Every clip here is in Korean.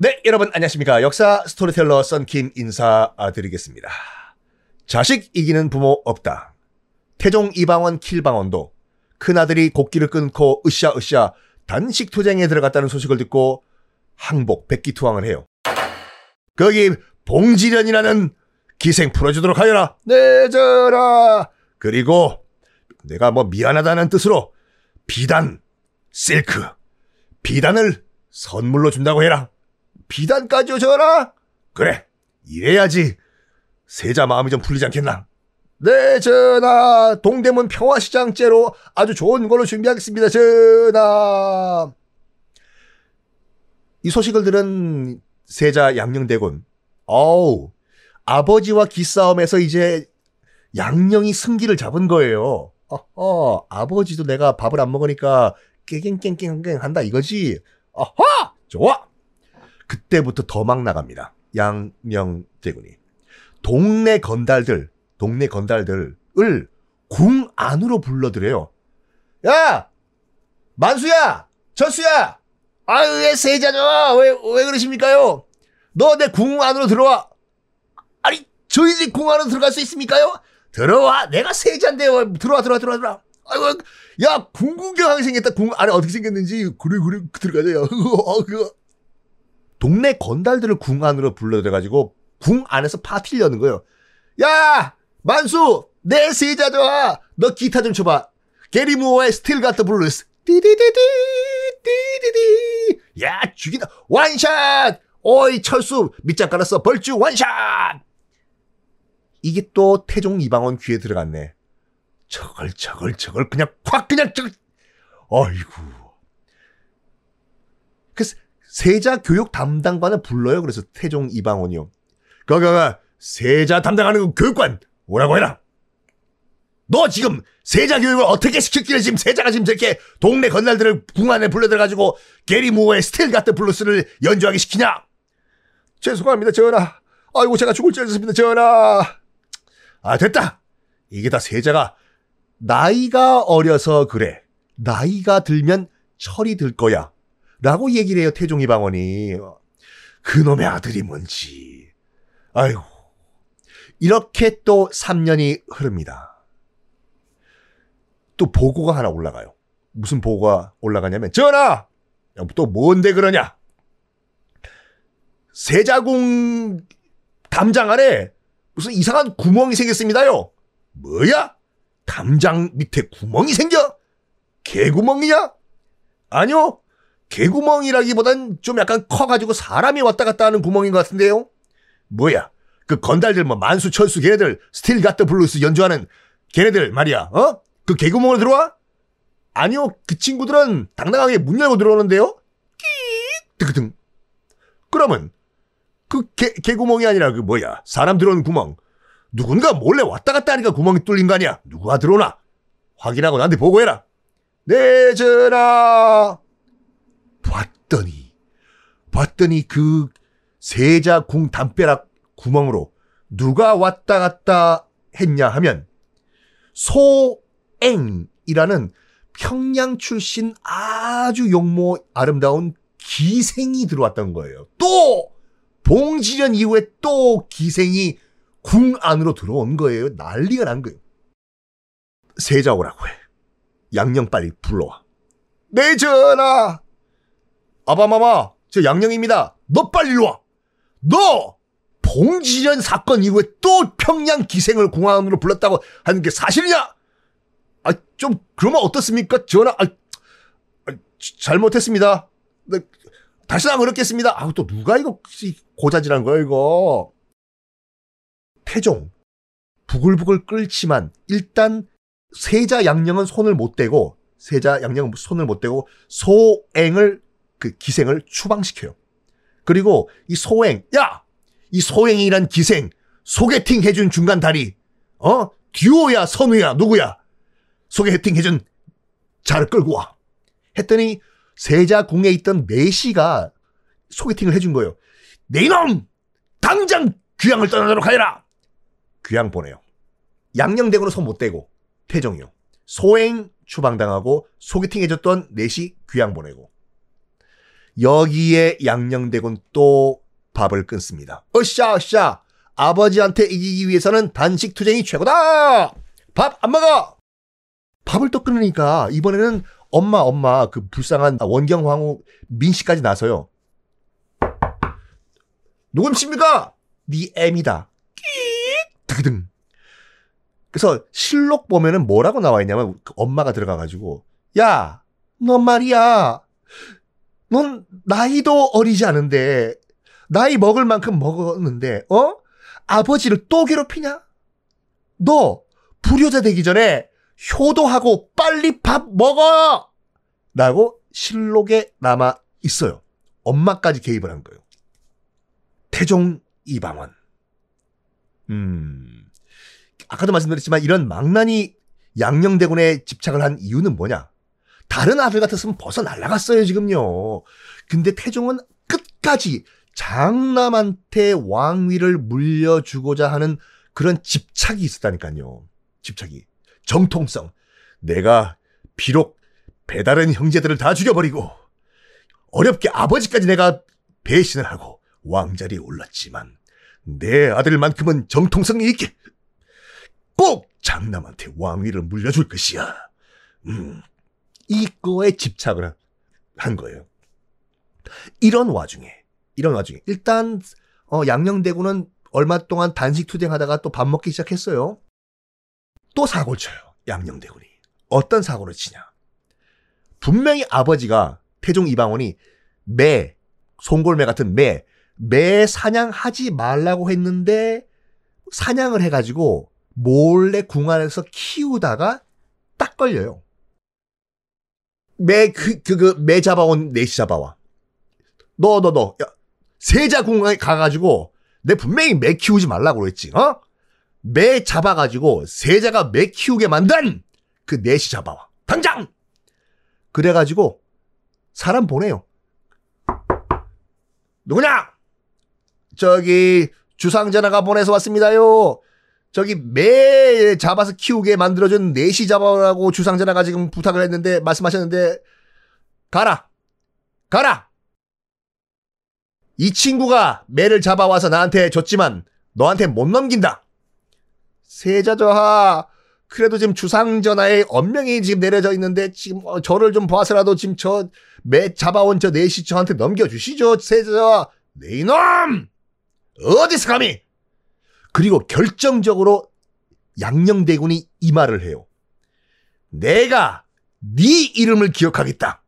네, 여러분 안녕하십니까. 역사 스토리텔러 썬킴 인사드리겠습니다. 자식 이기는 부모 없다. 태종 이방원 킬방원도 큰아들이 곡기를 끊고 으쌰으쌰 단식 투쟁에 들어갔다는 소식을 듣고 항복 백기투항을 해요. 거기 봉지련이라는 기생 풀어주도록 하여라. 네, 저라. 그리고 내가 뭐 미안하다는 뜻으로 비단, 실크, 비단을 선물로 준다고 해라. 비단까지 줘라? 그래, 이래야지 세자 마음이 좀 풀리지 않겠나? 네, 전하. 동대문 평화시장째로 아주 좋은 걸로 준비하겠습니다, 전하. 이 소식을 들은 세자 양녕대군, 어우, 아버지와 기싸움에서 이제 양녕이 승기를 잡은 거예요. 어허, 아버지도 내가 밥을 안 먹으니까 깨갱깽깽깽 한다 이거지. 어허! 좋아! 그때부터 더 막 나갑니다. 양명대군이. 동네 건달들, 동네 건달들을 궁 안으로 불러들여요. 야! 만수야! 철수야! 아유, 왜 세자죠? 왜, 왜 그러십니까요? 너 내 궁 안으로 들어와. 아니, 저희들이 궁 안으로 들어갈 수 있습니까요? 들어와. 내가 세자인데요. 들어와, 들어와, 들어와, 들어와. 아이고, 야, 궁 구경하게 생겼다. 궁 안에 어떻게 생겼는지. 그래, 그래, 들어가자, 야. 어, 그거. 동네 건달들을 궁 안으로 불러들여가지고 궁 안에서 파티를 여는 거예요. 야! 만수! 내 세자 좋아! 너 기타 좀 쳐봐. 게리 무어의 Still Got Blues. 띠디디디, 띠디디. 야, 죽이다. 원샷! 오이, 철수, 밑장 깔았어. 벌주 원샷! 이게 또 태종 이방원 귀에 들어갔네. 저걸, 저걸, 저걸, 그냥 콱, 그냥, 저걸. 어이구. 그래서 세자 교육 담당관을 불러요. 그래서 태종 이방원이요. 거기가 세자 담당하는 교육관 오라고 해라. 너 지금 세자 교육을 어떻게 시켰길래 지금 세자가 지금 저렇게 동네 건달들을 궁 안에 불러들어가지고 게리 무어의 Still Got the Blues를 연주하게 시키냐? 죄송합니다, 전하. 아이고, 제가 죽을 줄 알았습니다, 전하. 아, 됐다. 이게 다 세자가 나이가 어려서 그래. 나이가 들면 철이 들 거야. 라고 얘기를 해요, 태종 이방원이. 그놈의 아들이 뭔지. 아이고. 이렇게 또 3년이 흐릅니다. 또 보고가 하나 올라가요. 무슨 보고가 올라가냐면, 전하! 또 뭔데 그러냐? 세자궁 담장 안에 무슨 이상한 구멍이 생겼습니다요. 뭐야? 담장 밑에 구멍이 생겨? 개구멍이냐? 아니요. 개구멍이라기보단 좀 약간 커가지고 사람이 왔다 갔다 하는 구멍인 것 같은데요? 뭐야? 그 건달들 뭐 만수, 철수 걔네들 Still Got the Blues 연주하는 걔네들 말이야. 어? 그 개구멍으로 들어와? 아니요. 그 친구들은 당당하게 문 열고 들어오는데요? 끼익! 뜨그등. 그러면 그 개, 개구멍이 아니라 그 뭐야? 사람 들어오는 구멍. 누군가 몰래 왔다 갔다 하니까 구멍이 뚫린 거 아니야? 누가 들어오나? 확인하고 나한테 보고해라. 네, 전하. 봤더니, 봤더니 그 세자 궁 담벼락 구멍으로 누가 왔다 갔다 했냐 하면 소앵이라는 평양 출신 아주 용모 아름다운 기생이 들어왔던 거예요. 또 봉지련 이후에 또 기생이 궁 안으로 들어온 거예요. 난리가 난 거예요. 세자 오라고 해. 양령 빨리 불러와. 네 전하. 아바마마, 저 양령입니다. 너 빨리 와. 너 봉지련 사건 이후에 또 평양 기생을 공항으로 불렀다고 하는 게 사실이냐? 아, 좀 그러면 어떻습니까? 전하, 아, 아, 잘못했습니다. 네, 다시는 안 그렇겠습니다. 아, 또 누가 이거 고자질한 거야 이거? 태종 부글부글 끓지만 일단 세자 양령은 손을 못 대고 세자 양령은 손을 못 대고 소앵을 그 기생을 추방시켜요. 그리고 이 소행, 야! 이 소행이란 기생, 소개팅 해준 중간 다리, 어? 듀오야, 선우야, 누구야? 소개팅 해준 자를 끌고 와. 했더니 세자 궁에 있던 메시가 소개팅을 해준 거예요. 내 이놈! 당장 귀양을 떠나도록 하여라! 귀양 보내요. 양녕대군은 손 못 대고, 태종이요. 소행 추방당하고 소개팅 해줬던 넷이 귀양 보내고 여기에 양녕대군 또 밥을 끊습니다. 으쌰 으쌰 아버지한테 이기기 위해서는 단식 투쟁이 최고다. 밥 안 먹어. 밥을 또 끊으니까 이번에는 엄마 엄마 그 불쌍한 원경 황후 민씨까지 나서요. 누구십니까? 네 애미다. 드등. 그래서 실록 보면은 뭐라고 나와 있냐면 그 엄마가 들어가 가지고 야, 넌 말이야. 넌 나이도 어리지 않은데 나이 먹을 만큼 먹었는데 어? 아버지를 또 괴롭히냐? 너 불효자 되기 전에 효도하고 빨리 밥 먹어! 라고 실록에 남아 있어요. 엄마까지 개입을 한 거예요. 태종 이방원. 음. 아까도 말씀드렸지만 이런 망나니 양녕대군에 집착을 한 이유는 뭐냐? 다른 아들 같았으면 벗어 날라갔어요, 지금요. 근데 태종은 끝까지 장남한테 왕위를 물려주고자 하는 그런 집착이 있었다니까요. 집착이. 정통성. 내가 비록 배다른 형제들을 다 죽여버리고 어렵게 아버지까지 내가 배신을 하고 왕자리에 올랐지만 내 아들만큼은 정통성이 있게 꼭 장남한테 왕위를 물려줄 것이야. 음, 이거에 집착을 한 거예요. 이런 와중에, 이런 와중에, 일단, 어, 양녕대군은 얼마 동안 단식 투쟁하다가 또 밥 먹기 시작했어요. 또 사고를 쳐요. 양녕대군이. 어떤 사고를 치냐. 분명히 아버지가 태종 이방원이 매, 송골매 같은 매, 매 사냥하지 말라고 했는데 사냥을 해가지고 몰래 궁 안에서 키우다가 딱 걸려요. 매, 그, 그, 그, 매 잡아온 내시 잡아와. 너, 너, 너, 야, 세자 궁에 가가지고, 내 분명히 매 키우지 말라고 그랬지, 어? 매 잡아가지고, 세자가 매 키우게 만든 그 내시 잡아와. 당장! 그래가지고, 사람 보내요. 누구냐? 저기, 주상전화가 보내서 왔습니다요. 저기 매 잡아서 키우게 만들어준 내시 잡아라고 주상전화가 지금 부탁을 했는데 말씀하셨는데 가라 가라. 이 친구가 매를 잡아와서 나한테 줬지만 너한테 못 넘긴다. 세자저하 그래도 지금 주상전하에 엄명이 지금 내려져 있는데 지금 어, 저를 좀 봐서라도 지금 저 매 잡아온 저 내시 저한테 넘겨주시죠. 세자저하 네 이놈 어디서 감히 그리고 결정적으로 양녕대군이 이 말을 해요. 내가 네 이름을 기억하겠다.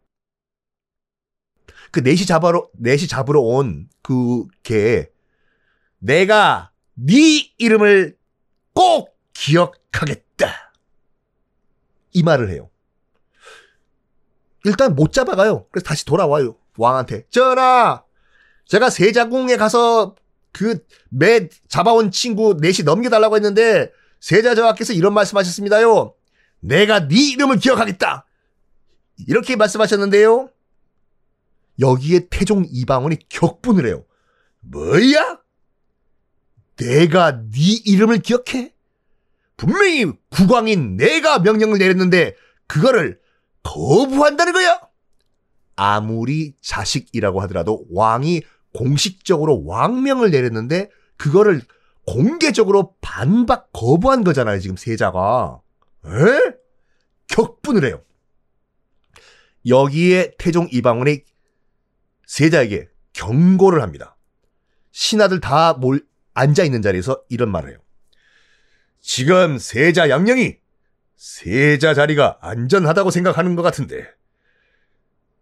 그 넷이 잡으러 넷이 잡으러 온 그 개 내가 네 이름을 꼭 기억하겠다. 이 말을 해요. 일단 못 잡아가요. 그래서 다시 돌아와요. 왕한테. 전하, 제가 세자궁에 가서 그 매 잡아온 친구 넷이 넘겨달라고 했는데 세자 저하께서 이런 말씀하셨습니다요. 내가 네 이름을 기억하겠다. 이렇게 말씀하셨는데요. 여기에 태종 이방원이 격분을 해요. 뭐야? 내가 네 이름을 기억해? 분명히 국왕인 내가 명령을 내렸는데 그거를 거부한다는 거야? 아무리 자식이라고 하더라도 왕이 공식적으로 왕명을 내렸는데 그거를 공개적으로 반박 거부한 거잖아요. 지금 세자가. 에? 격분을 해요. 여기에 태종 이방원이 세자에게 경고를 합니다. 신하들 다 몰, 앉아 있는 자리에서 이런 말을 해요. 지금 세자 양령이 세자 자리가 안전하다고 생각하는 것 같은데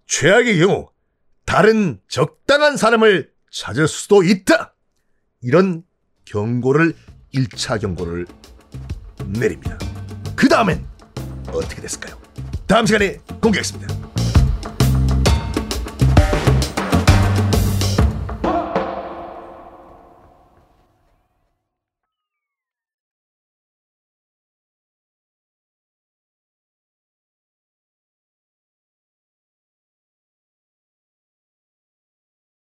최악의 경우 다른 적당한 사람을 찾을 수도 있다. 이런 경고를 1차 경고를 내립니다. 그 다음엔 어떻게 됐을까요? 다음 시간에 공개하겠습니다.